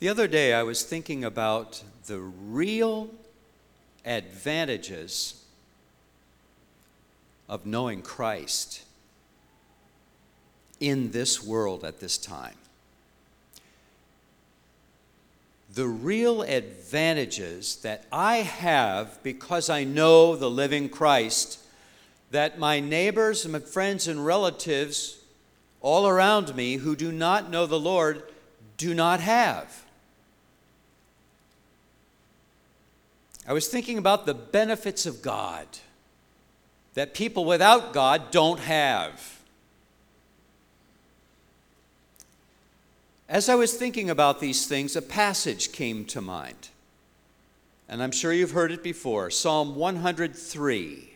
The other day, I was thinking about the real advantages of knowing Christ in this world at this time. The real advantages that I have because I know the living Christ, that my neighbors and my friends and relatives all around me who do not know the Lord do not have. I was thinking about the benefits of God that people without God don't have. As I was thinking about these things, a passage came to mind. And I'm sure you've heard it before Psalm 103.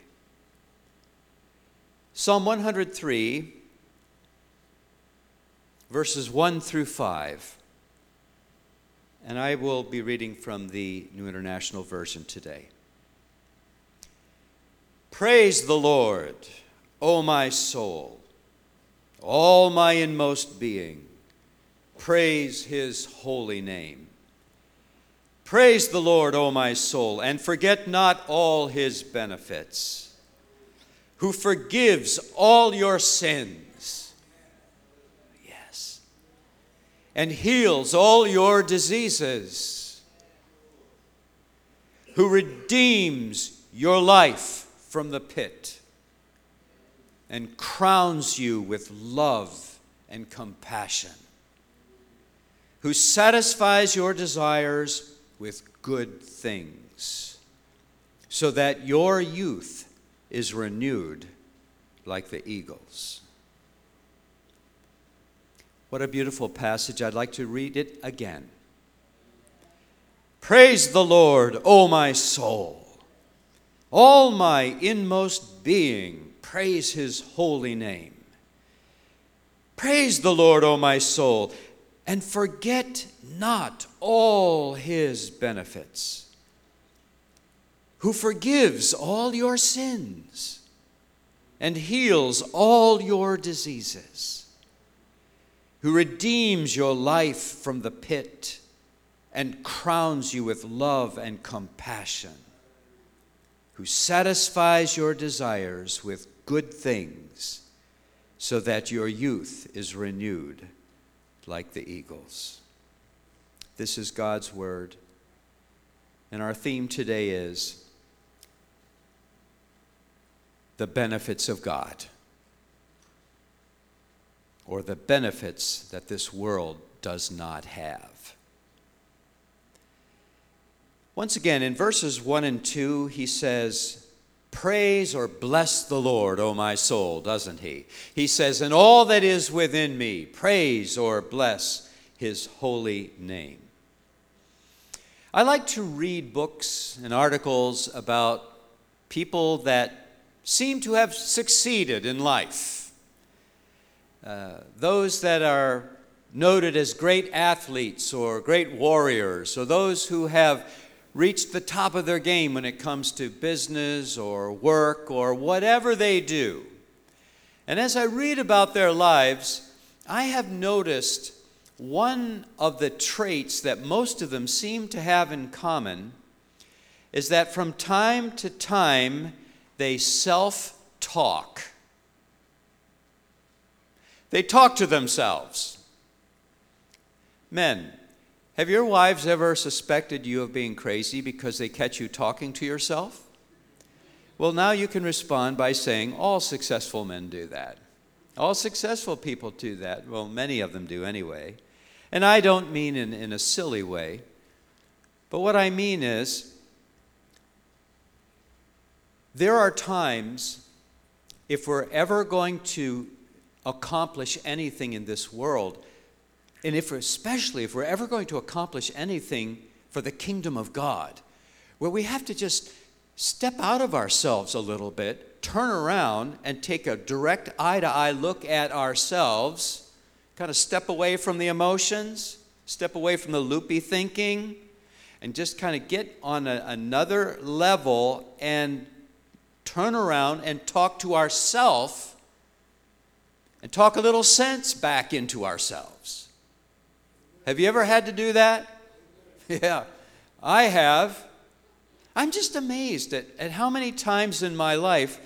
Psalm 103, verses 1 through 5. And I will be reading from the New International Version today. Praise the Lord, O my soul, all my inmost being. Praise his holy name. Praise the Lord, O my soul, and forget not all his benefits, who forgives all your sins and heals all your diseases, who redeems your life from the pit and crowns you with love and compassion, who satisfies your desires with good things, so that your youth is renewed like the eagles. What a beautiful passage. I'd like to read it again. Praise the Lord, O my soul. All my inmost being, praise his holy name. Praise the Lord, O my soul, and forget not all his benefits, who forgives all your sins and heals all your diseases who redeems your life from the pit and crowns you with love and compassion, who satisfies your desires with good things so that your youth is renewed like the eagles. This is God's word. And our theme today is the benefits of God or the benefits that this world does not have. Once again, in verses 1 and 2, he says, Praise or bless the Lord, O my soul, doesn't he? He says, And all that is within me, praise or bless his holy name. I like to read books and articles about people that seem to have succeeded in life uh, those that are noted as great athletes or great warriors, or those who have reached the top of their game when it comes to business or work or whatever they do. And as I read about their lives, I have noticed one of the traits that most of them seem to have in common is that from time to time they self talk. They talk to themselves. Men, have your wives ever suspected you of being crazy because they catch you talking to yourself? Well, now you can respond by saying, All successful men do that. All successful people do that. Well, many of them do anyway. And I don't mean in, in a silly way, but what I mean is, there are times, if we're ever going to accomplish anything in this world, and if especially if we're ever going to accomplish anything for the kingdom of God, where we have to just step out of ourselves a little bit, turn around and take a direct eye to eye look at ourselves, kind of step away from the emotions, step away from the loopy thinking, and just kind of get on a, another level and turn around and talk to ourselves and talk a little sense back into ourselves. Have you ever had to do that? Yeah, I have. I'm just amazed at, at how many times in my life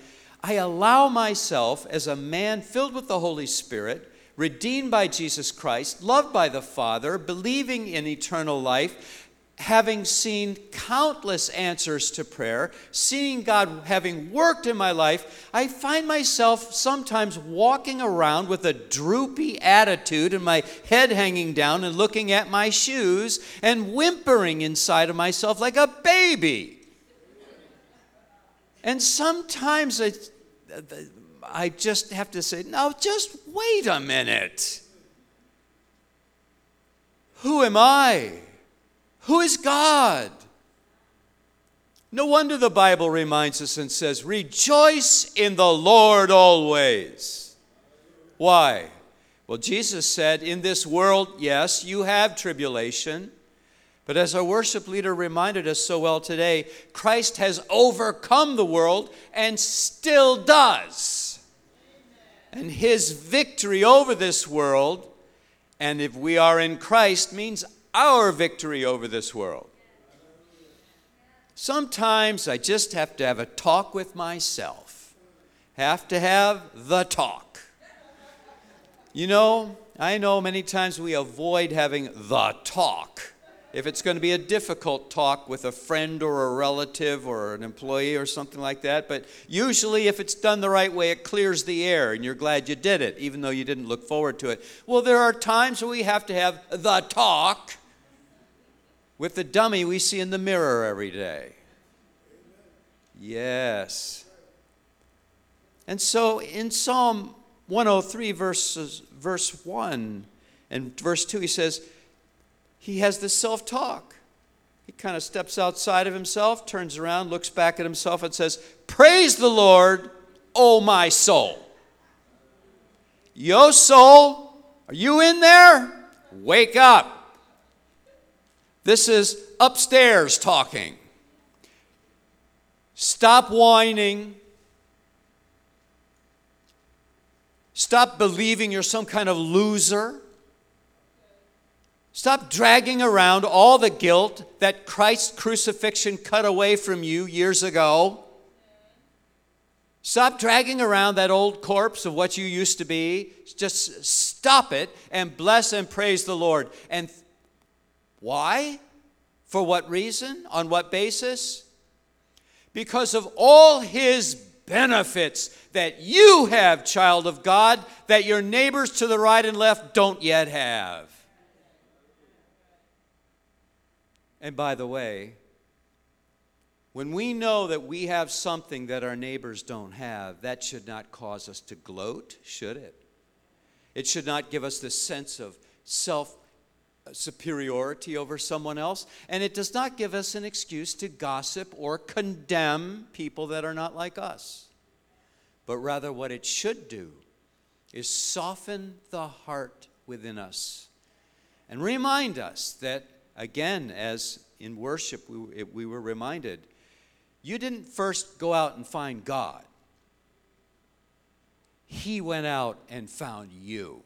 I allow myself, as a man filled with the Holy Spirit, redeemed by Jesus Christ, loved by the Father, believing in eternal life, having seen countless answers to prayer, seeing God having worked in my life, I find myself sometimes walking around with a droopy attitude and my head hanging down and looking at my shoes and whimpering inside of myself like a baby. And sometimes I, I just have to say, now just wait a minute. Who am I? Who is God? No wonder the Bible reminds us and says, Rejoice in the Lord always. Why? Well, Jesus said, In this world, yes, you have tribulation. But as our worship leader reminded us so well today, Christ has overcome the world and still does. And his victory over this world, and if we are in Christ, means our victory over this world. Sometimes I just have to have a talk with myself, have to have the talk. You know, I know many times we avoid having the talk if it's going to be a difficult talk with a friend or a relative or an employee or something like that. But usually, if it's done the right way, it clears the air and you're glad you did it, even though you didn't look forward to it. Well, there are times we have to have the talk with the dummy we see in the mirror every day. Yes. And so in Psalm 103, verses, verse 1 and verse 2, he says, he has this self talk. He kind of steps outside of himself, turns around, looks back at himself, and says, Praise the Lord, O my soul. Yo, soul, are you in there? Wake up. This is upstairs talking. Stop whining. Stop believing you're some kind of loser. Stop dragging around all the guilt that Christ's crucifixion cut away from you years ago. Stop dragging around that old corpse of what you used to be. Just stop it and bless and praise the Lord. And why? For what reason? On what basis? Because of all his benefits that you have, child of God, that your neighbors to the right and left don't yet have. And by the way, when we know that we have something that our neighbors don't have, that should not cause us to gloat, should it? It should not give us this sense of self superiority over someone else. And it does not give us an excuse to gossip or condemn people that are not like us. But rather, what it should do is soften the heart within us and remind us that again, as in worship, we, we were reminded you didn't first go out and find God, He went out and found you.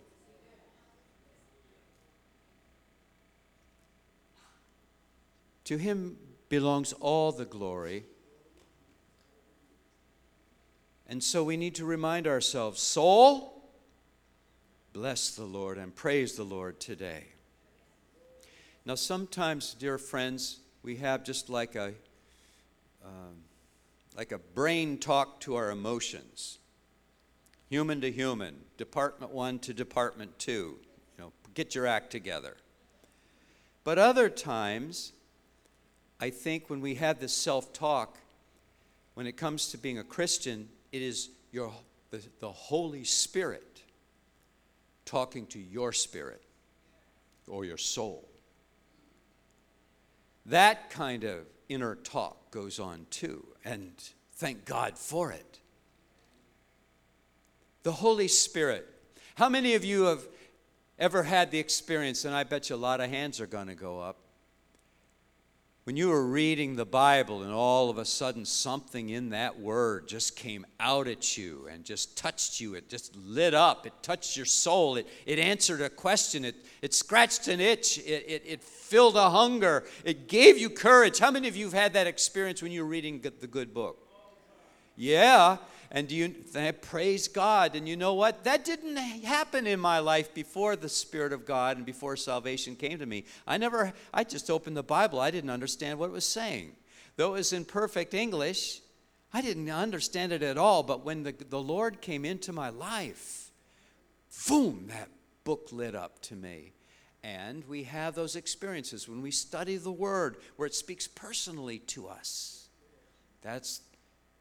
To Him belongs all the glory. And so we need to remind ourselves soul, bless the Lord and praise the Lord today. Now, sometimes, dear friends, we have just like a, um, like a brain talk to our emotions, human to human, department one to department two. You know, get your act together. But other times, I think when we have this self talk, when it comes to being a Christian, it is your, the, the Holy Spirit talking to your spirit or your soul. That kind of inner talk goes on too, and thank God for it. The Holy Spirit. How many of you have ever had the experience, and I bet you a lot of hands are going to go up, when you were reading the Bible and all of a sudden something in that word just came out at you and just touched you, it just lit up, it touched your soul, it, it answered a question, it, it scratched an itch, it, it, it filled a hunger, it gave you courage. How many of you have had that experience when you were reading the good book? Yeah, and do you praise God? And you know what? That didn't happen in my life before the Spirit of God and before salvation came to me. I never, I just opened the Bible. I didn't understand what it was saying. Though it was in perfect English, I didn't understand it at all. But when the, the Lord came into my life, boom, that book lit up to me. And we have those experiences when we study the Word where it speaks personally to us. That's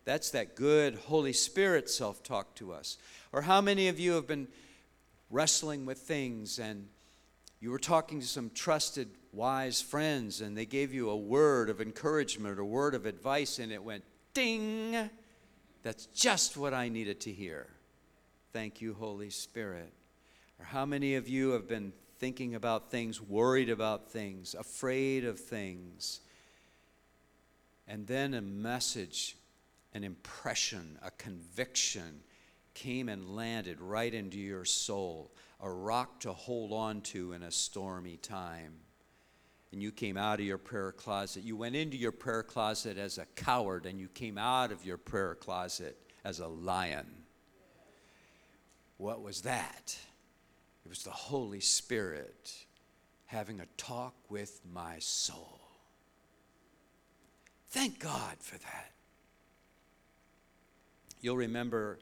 that's that good Holy Spirit self talk to us. Or how many of you have been wrestling with things and you were talking to some trusted, wise friends and they gave you a word of encouragement a word of advice and it went ding? That's just what I needed to hear. Thank you, Holy Spirit. Or how many of you have been thinking about things, worried about things, afraid of things? And then a message an impression, a conviction came and landed right into your soul, a rock to hold on to in a stormy time. And you came out of your prayer closet. You went into your prayer closet as a coward, and you came out of your prayer closet as a lion. What was that? It was the Holy Spirit having a talk with my soul. Thank God for that. You'll remember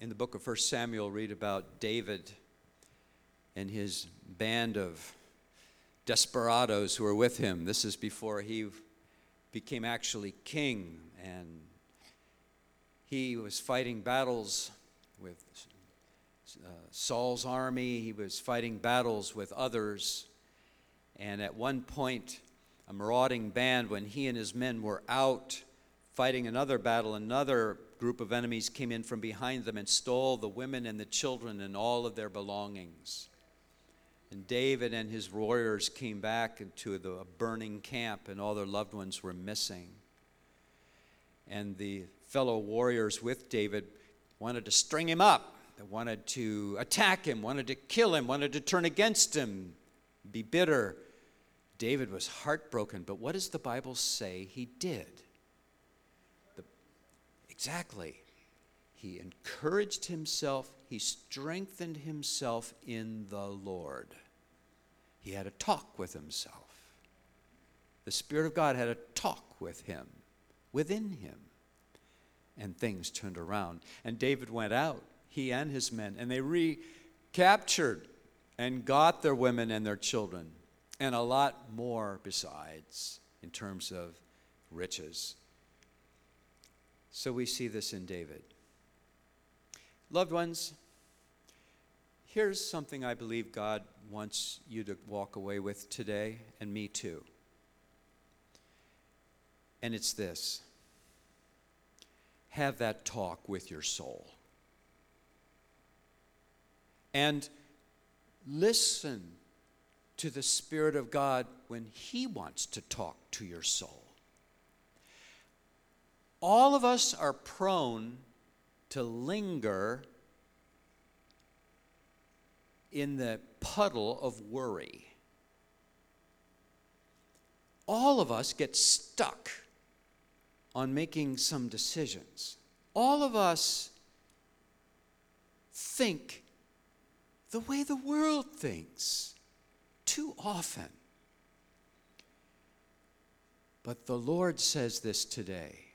in the book of 1 Samuel, read about David and his band of desperados who were with him. This is before he became actually king, and he was fighting battles with uh, Saul's army, he was fighting battles with others. And at one point, a marauding band, when he and his men were out fighting another battle, another group of enemies came in from behind them and stole the women and the children and all of their belongings. And David and his warriors came back into the burning camp, and all their loved ones were missing. And the fellow warriors with David wanted to string him up. They wanted to attack him, wanted to kill him, wanted to turn against him, be bitter. David was heartbroken, but what does the Bible say he did? Exactly. He encouraged himself, he strengthened himself in the Lord. He had a talk with himself. The Spirit of God had a talk with him, within him. And things turned around. And David went out, he and his men, and they recaptured and got their women and their children, and a lot more besides in terms of riches. So we see this in David. Loved ones, here's something I believe God wants you to walk away with today, and me too. And it's this have that talk with your soul. And listen to the Spirit of God when He wants to talk to your soul all of us are prone to linger in the puddle of worry. All of us get stuck on making some decisions. All of us think the way the world thinks too often. But the Lord says this today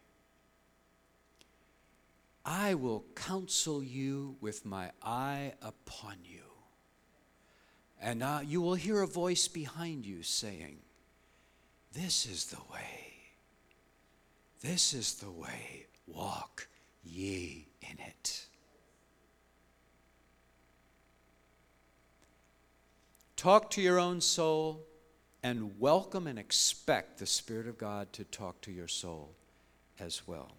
I will counsel you with my eye upon you. And uh, you will hear a voice behind you saying, This is the way. This is the way. Walk ye in it. Talk to your own soul and welcome and expect the Spirit of God to talk to your soul as well.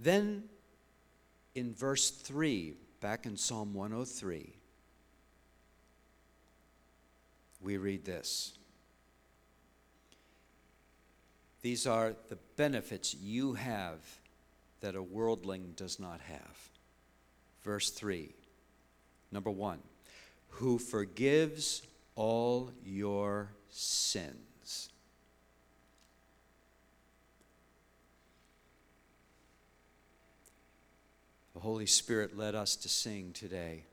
Then in verse 3, back in Psalm 103, we read this. These are the benefits you have that a worldling does not have. Verse 3, number 1 who forgives all your sins. The Holy Spirit led us to sing today.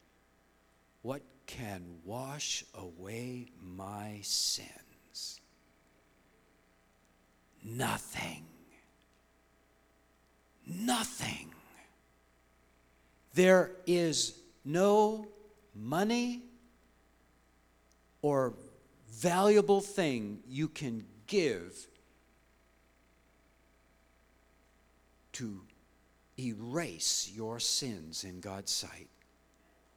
What can wash away my sins? Nothing. Nothing. There is no money or valuable thing you can give to erase your sins in God's sight.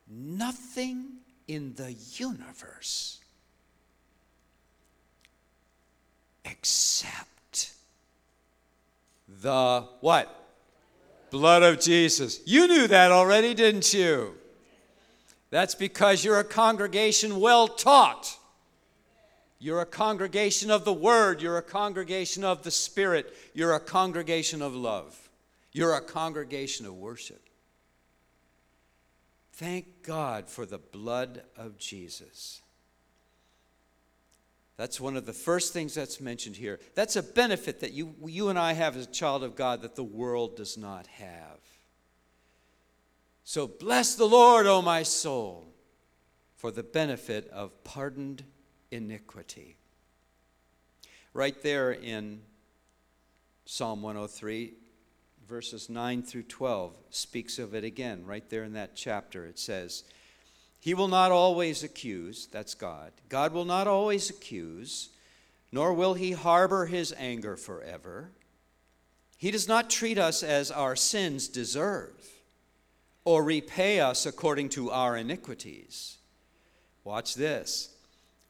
Nothing in the universe except the what? Blood of Jesus. You knew that already, didn't you? That's because you're a congregation well taught. You're a congregation of the Word. You're a congregation of the Spirit. You're a congregation of love. You're a congregation of worship. Thank God for the blood of Jesus. That's one of the first things that's mentioned here. That's a benefit that you, you and I have as a child of God that the world does not have. So bless the Lord, O my soul, for the benefit of pardoned iniquity. Right there in Psalm 103, verses 9 through 12, speaks of it again. Right there in that chapter, it says, He will not always accuse, that's God. God will not always accuse, nor will He harbor His anger forever. He does not treat us as our sins deserve or repay us according to our iniquities. Watch this.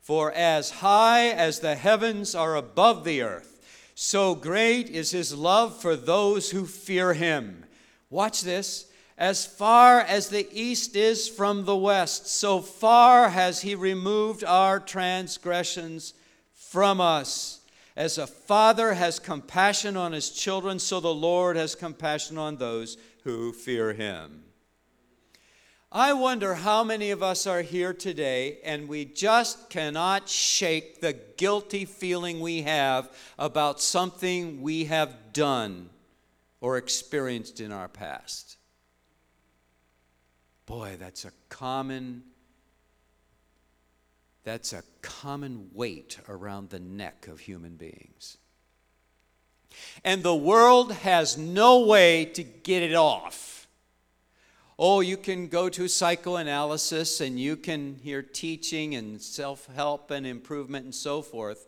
For as high as the heavens are above the earth, so great is his love for those who fear him. Watch this. As far as the east is from the west, so far has he removed our transgressions from us. As a father has compassion on his children, so the Lord has compassion on those who fear him. I wonder how many of us are here today and we just cannot shake the guilty feeling we have about something we have done or experienced in our past. Boy, that's a common that's a common weight around the neck of human beings. And the world has no way to get it off. Oh, you can go to psychoanalysis and you can hear teaching and self help and improvement and so forth.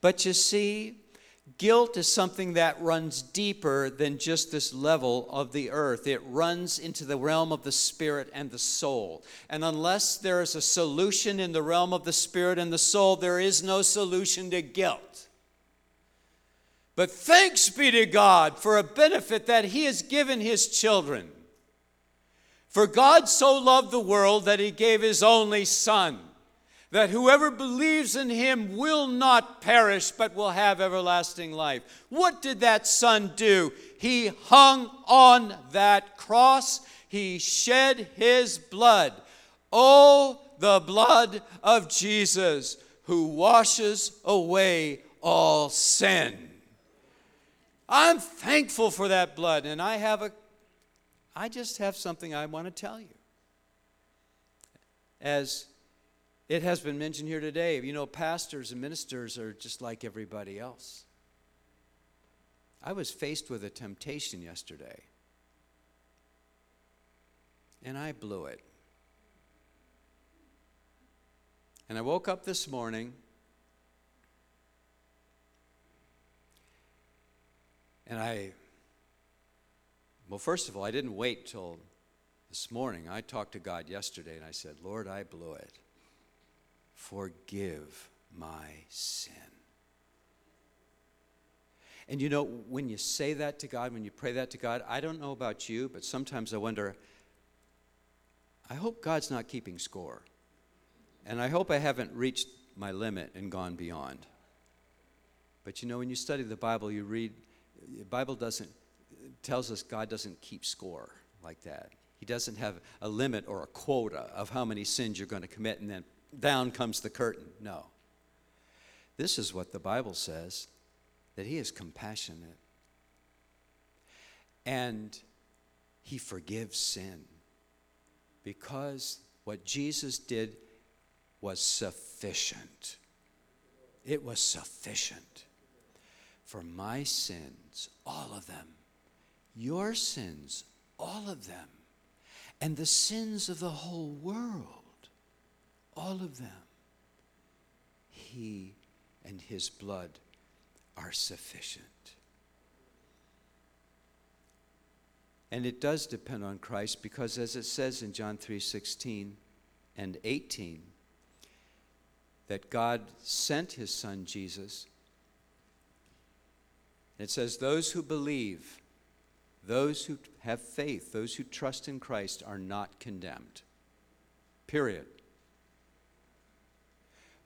But you see, guilt is something that runs deeper than just this level of the earth. It runs into the realm of the spirit and the soul. And unless there is a solution in the realm of the spirit and the soul, there is no solution to guilt. But thanks be to God for a benefit that He has given His children. For God so loved the world that he gave his only Son, that whoever believes in him will not perish but will have everlasting life. What did that Son do? He hung on that cross, he shed his blood. Oh, the blood of Jesus who washes away all sin. I'm thankful for that blood, and I have a I just have something I want to tell you. As it has been mentioned here today, you know, pastors and ministers are just like everybody else. I was faced with a temptation yesterday, and I blew it. And I woke up this morning. And I well, first of all, I didn't wait till this morning. I talked to God yesterday and I said, Lord, I blew it. Forgive my sin. And you know, when you say that to God, when you pray that to God, I don't know about you, but sometimes I wonder, I hope God's not keeping score. And I hope I haven't reached my limit and gone beyond. But you know, when you study the Bible, you read, the Bible doesn't, tells us God doesn't keep score like that. He doesn't have a limit or a quota of how many sins you're going to commit and then down comes the curtain. No. This is what the Bible says that He is compassionate and He forgives sin because what Jesus did was sufficient. It was sufficient for my sins, all of them, your sins, all of them, and the sins of the whole world, all of them. He and his blood are sufficient. And it does depend on Christ because as it says in John 3:16 and 18 that God sent his son Jesus it says, Those who believe, those who have faith, those who trust in Christ are not condemned. Period.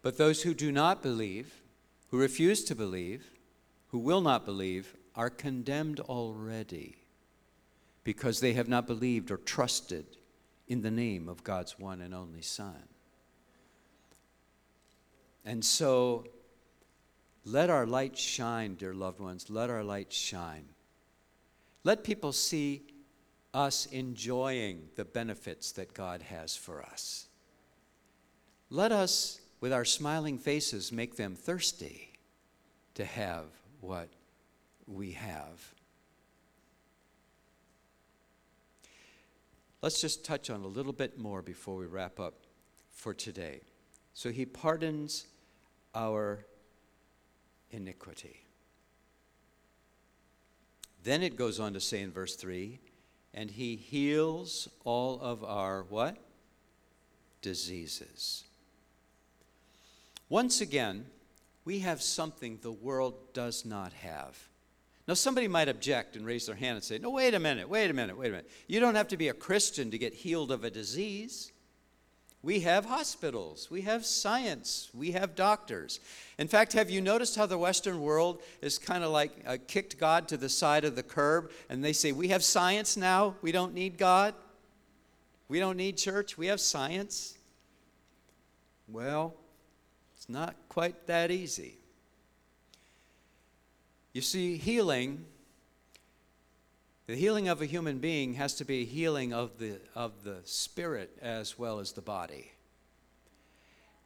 But those who do not believe, who refuse to believe, who will not believe, are condemned already because they have not believed or trusted in the name of God's one and only Son. And so let our light shine, dear loved ones. Let our light shine. Let people see us enjoying the benefits that God has for us. Let us, with our smiling faces, make them thirsty to have what we have. Let's just touch on a little bit more before we wrap up for today. So, He pardons our iniquity. Then it goes on to say in verse 3 and he heals all of our what? Diseases. Once again, we have something the world does not have. Now, somebody might object and raise their hand and say, No, wait a minute, wait a minute, wait a minute. You don't have to be a Christian to get healed of a disease. We have hospitals, we have science, we have doctors. In fact, have you noticed how the Western world is kind of like uh, kicked God to the side of the curb and they say, We have science now, we don't need God, we don't need church, we have science? Well, it's not quite that easy. You see, healing the healing of a human being has to be a healing of the, of the spirit as well as the body.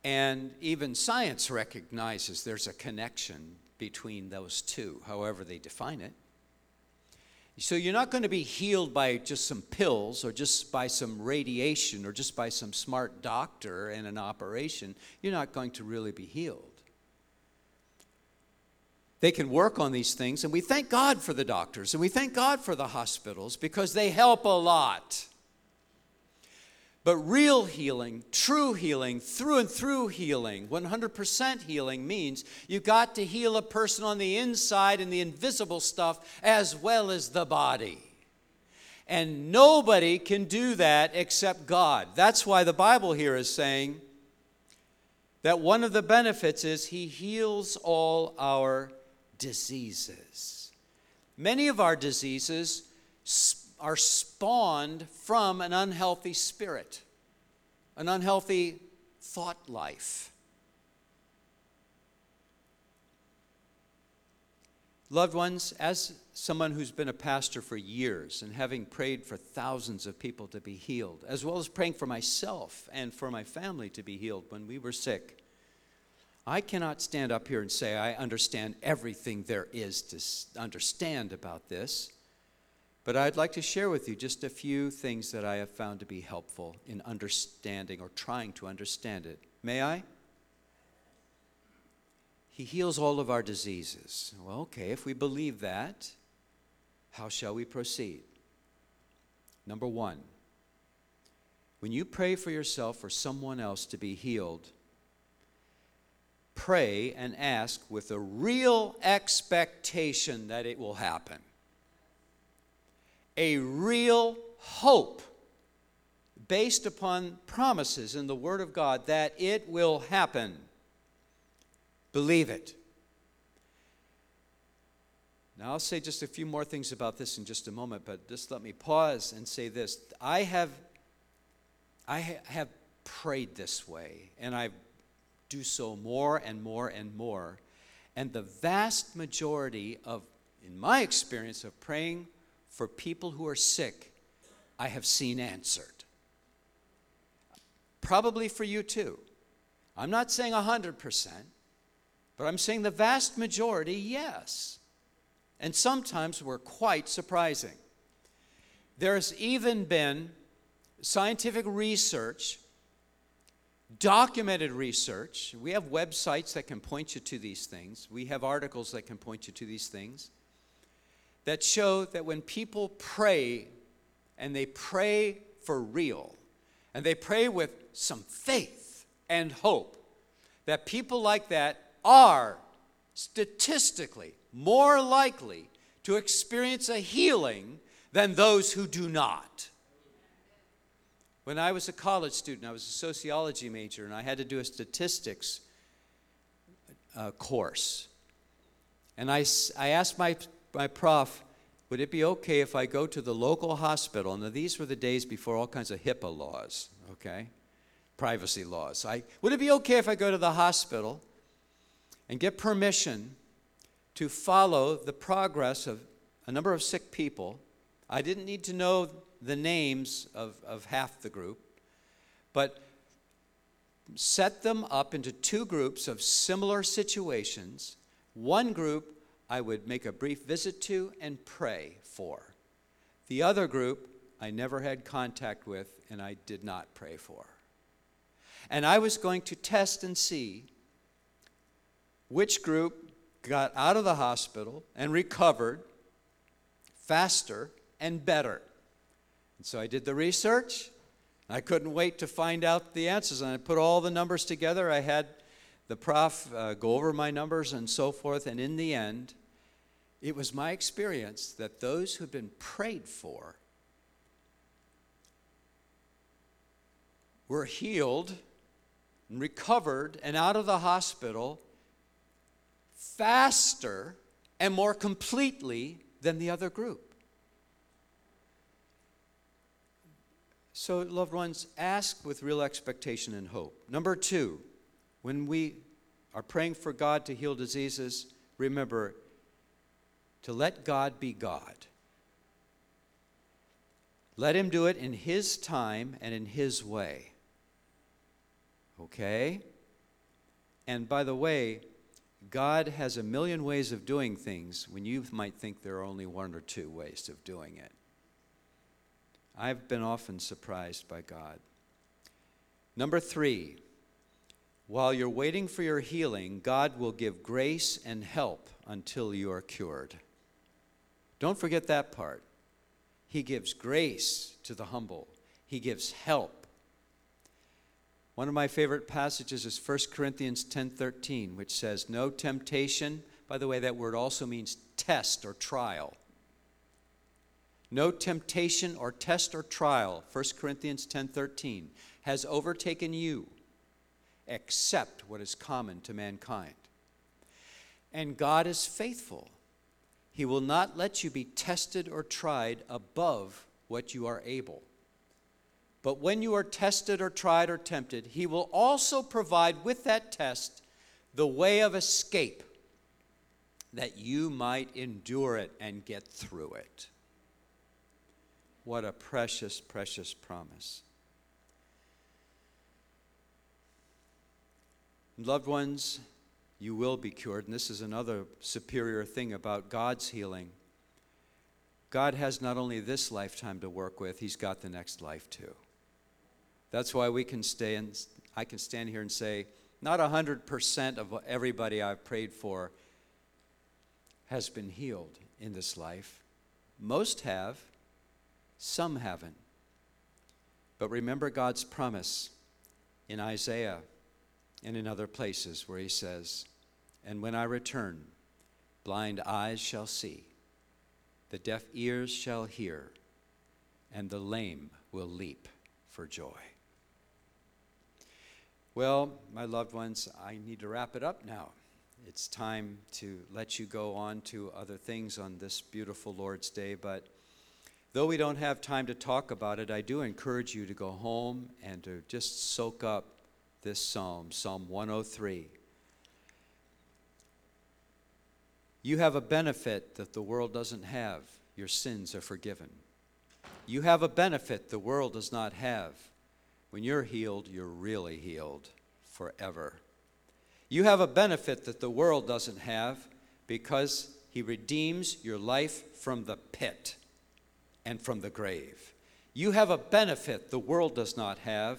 And even science recognizes there's a connection between those two, however they define it. So you're not going to be healed by just some pills or just by some radiation or just by some smart doctor and an operation. You're not going to really be healed. They can work on these things, and we thank God for the doctors and we thank God for the hospitals because they help a lot. But real healing, true healing, through and through healing, 100% healing means you got to heal a person on the inside and the invisible stuff as well as the body. And nobody can do that except God. That's why the Bible here is saying that one of the benefits is He heals all our diseases. Many of our diseases are spawned from an unhealthy spirit, an unhealthy thought life. Loved ones, as someone who's been a pastor for years and having prayed for thousands of people to be healed, as well as praying for myself and for my family to be healed when we were sick, I cannot stand up here and say I understand everything there is to understand about this, but I'd like to share with you just a few things that I have found to be helpful in understanding or trying to understand it. May I? He heals all of our diseases. Well, okay, if we believe that, how shall we proceed? Number one, when you pray for yourself or someone else to be healed, pray and ask with a real expectation that it will happen. A real hope based upon promises in the Word of God that it will happen. believe it. Now, I'll say just a few more things about this in just a moment, but just let me pause and say this. I have, I ha- have prayed this way, and I do so more and more and more. And the vast majority of, in my experience, of praying for people who are sick, I have seen answered. Probably for you too. I'm not saying 100%, but I'm saying the vast majority, yes. And sometimes we're quite surprising. There's even been scientific research, documented research. We have websites that can point you to these things, we have articles that can point you to these things that show that when people pray and they pray for real, and they pray with some faith and hope, that people like that are statistically more likely to experience a healing than those who do not. When I was a college student, I was a sociology major, and I had to do a statistics uh, course. And I, I asked my, my prof, would it be okay if I go to the local hospital? Now, these were the days before all kinds of HIPAA laws, okay? Privacy laws. I, would it be okay if I go to the hospital and get permission to follow the progress of a number of sick people. I didn't need to know the names of, of half the group, but set them up into two groups of similar situations. One group I would make a brief visit to and pray for. The other group I never had contact with and I did not pray for. And I was going to test and see which group got out of the hospital and recovered faster and better. And so I did the research. I couldn't wait to find out the answers. And I put all the numbers together. I had the prof uh, go over my numbers and so forth. And in the end, it was my experience that those who'd been prayed for were healed and recovered and out of the hospital faster and more completely than the other group. So, loved ones, ask with real expectation and hope. Number two, when we are praying for God to heal diseases, remember to let God be God. Let Him do it in His time and in His way. Okay? And by the way, God has a million ways of doing things when you might think there are only one or two ways of doing it. I've been often surprised by God. Number three, while you're waiting for your healing, God will give grace and help until you are cured. Don't forget that part. He gives grace to the humble, He gives help one of my favorite passages is 1 Corinthians 10:13, which says, "No temptation, by the way that word also means test or trial. No temptation or test or trial, 1 Corinthians 10:13, has overtaken you except what is common to mankind. And God is faithful. He will not let you be tested or tried above what you are able but when you are tested or tried or tempted, he will also provide with that test the way of escape that you might endure it and get through it. What a precious, precious promise. Loved ones, you will be cured. And this is another superior thing about God's healing. God has not only this lifetime to work with, He's got the next life too. That's why we can stay and I can stand here and say, not 100% of everybody I've prayed for has been healed in this life. Most have, some haven't. But remember God's promise in Isaiah and in other places where He says, And when I return, blind eyes shall see, the deaf ears shall hear, and the lame will leap for joy. Well, my loved ones, I need to wrap it up now. it's time to let you go on to other things on this beautiful Lord's Day, but though we don't have time to talk about it, I do encourage you to go home and to just soak up this psalm, Psalm 103. You have a benefit that the world doesn't have. Your sins are forgiven. You have a benefit the world does not have. When you're healed, you're really healed forever. You have a benefit that the world doesn't have because He redeems your life from the pit and from the grave. You have a benefit the world does not have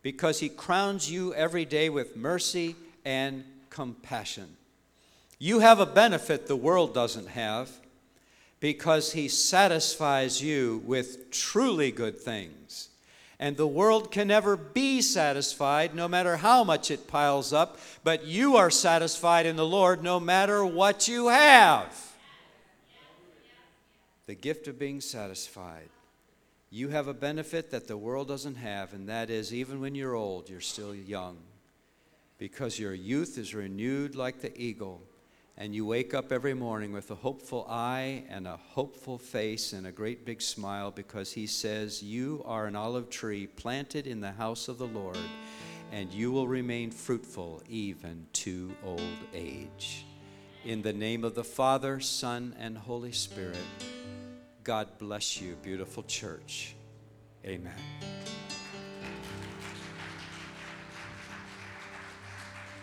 because He crowns you every day with mercy and compassion. You have a benefit the world doesn't have because He satisfies you with truly good things. And the world can never be satisfied no matter how much it piles up, but you are satisfied in the Lord no matter what you have. The gift of being satisfied. You have a benefit that the world doesn't have, and that is even when you're old, you're still young. Because your youth is renewed like the eagle and you wake up every morning with a hopeful eye and a hopeful face and a great big smile because he says, You are an olive tree planted in the house of the Lord, and you will remain fruitful even to old age. In the name of the Father, Son, and Holy Spirit, God bless you, beautiful church. Amen.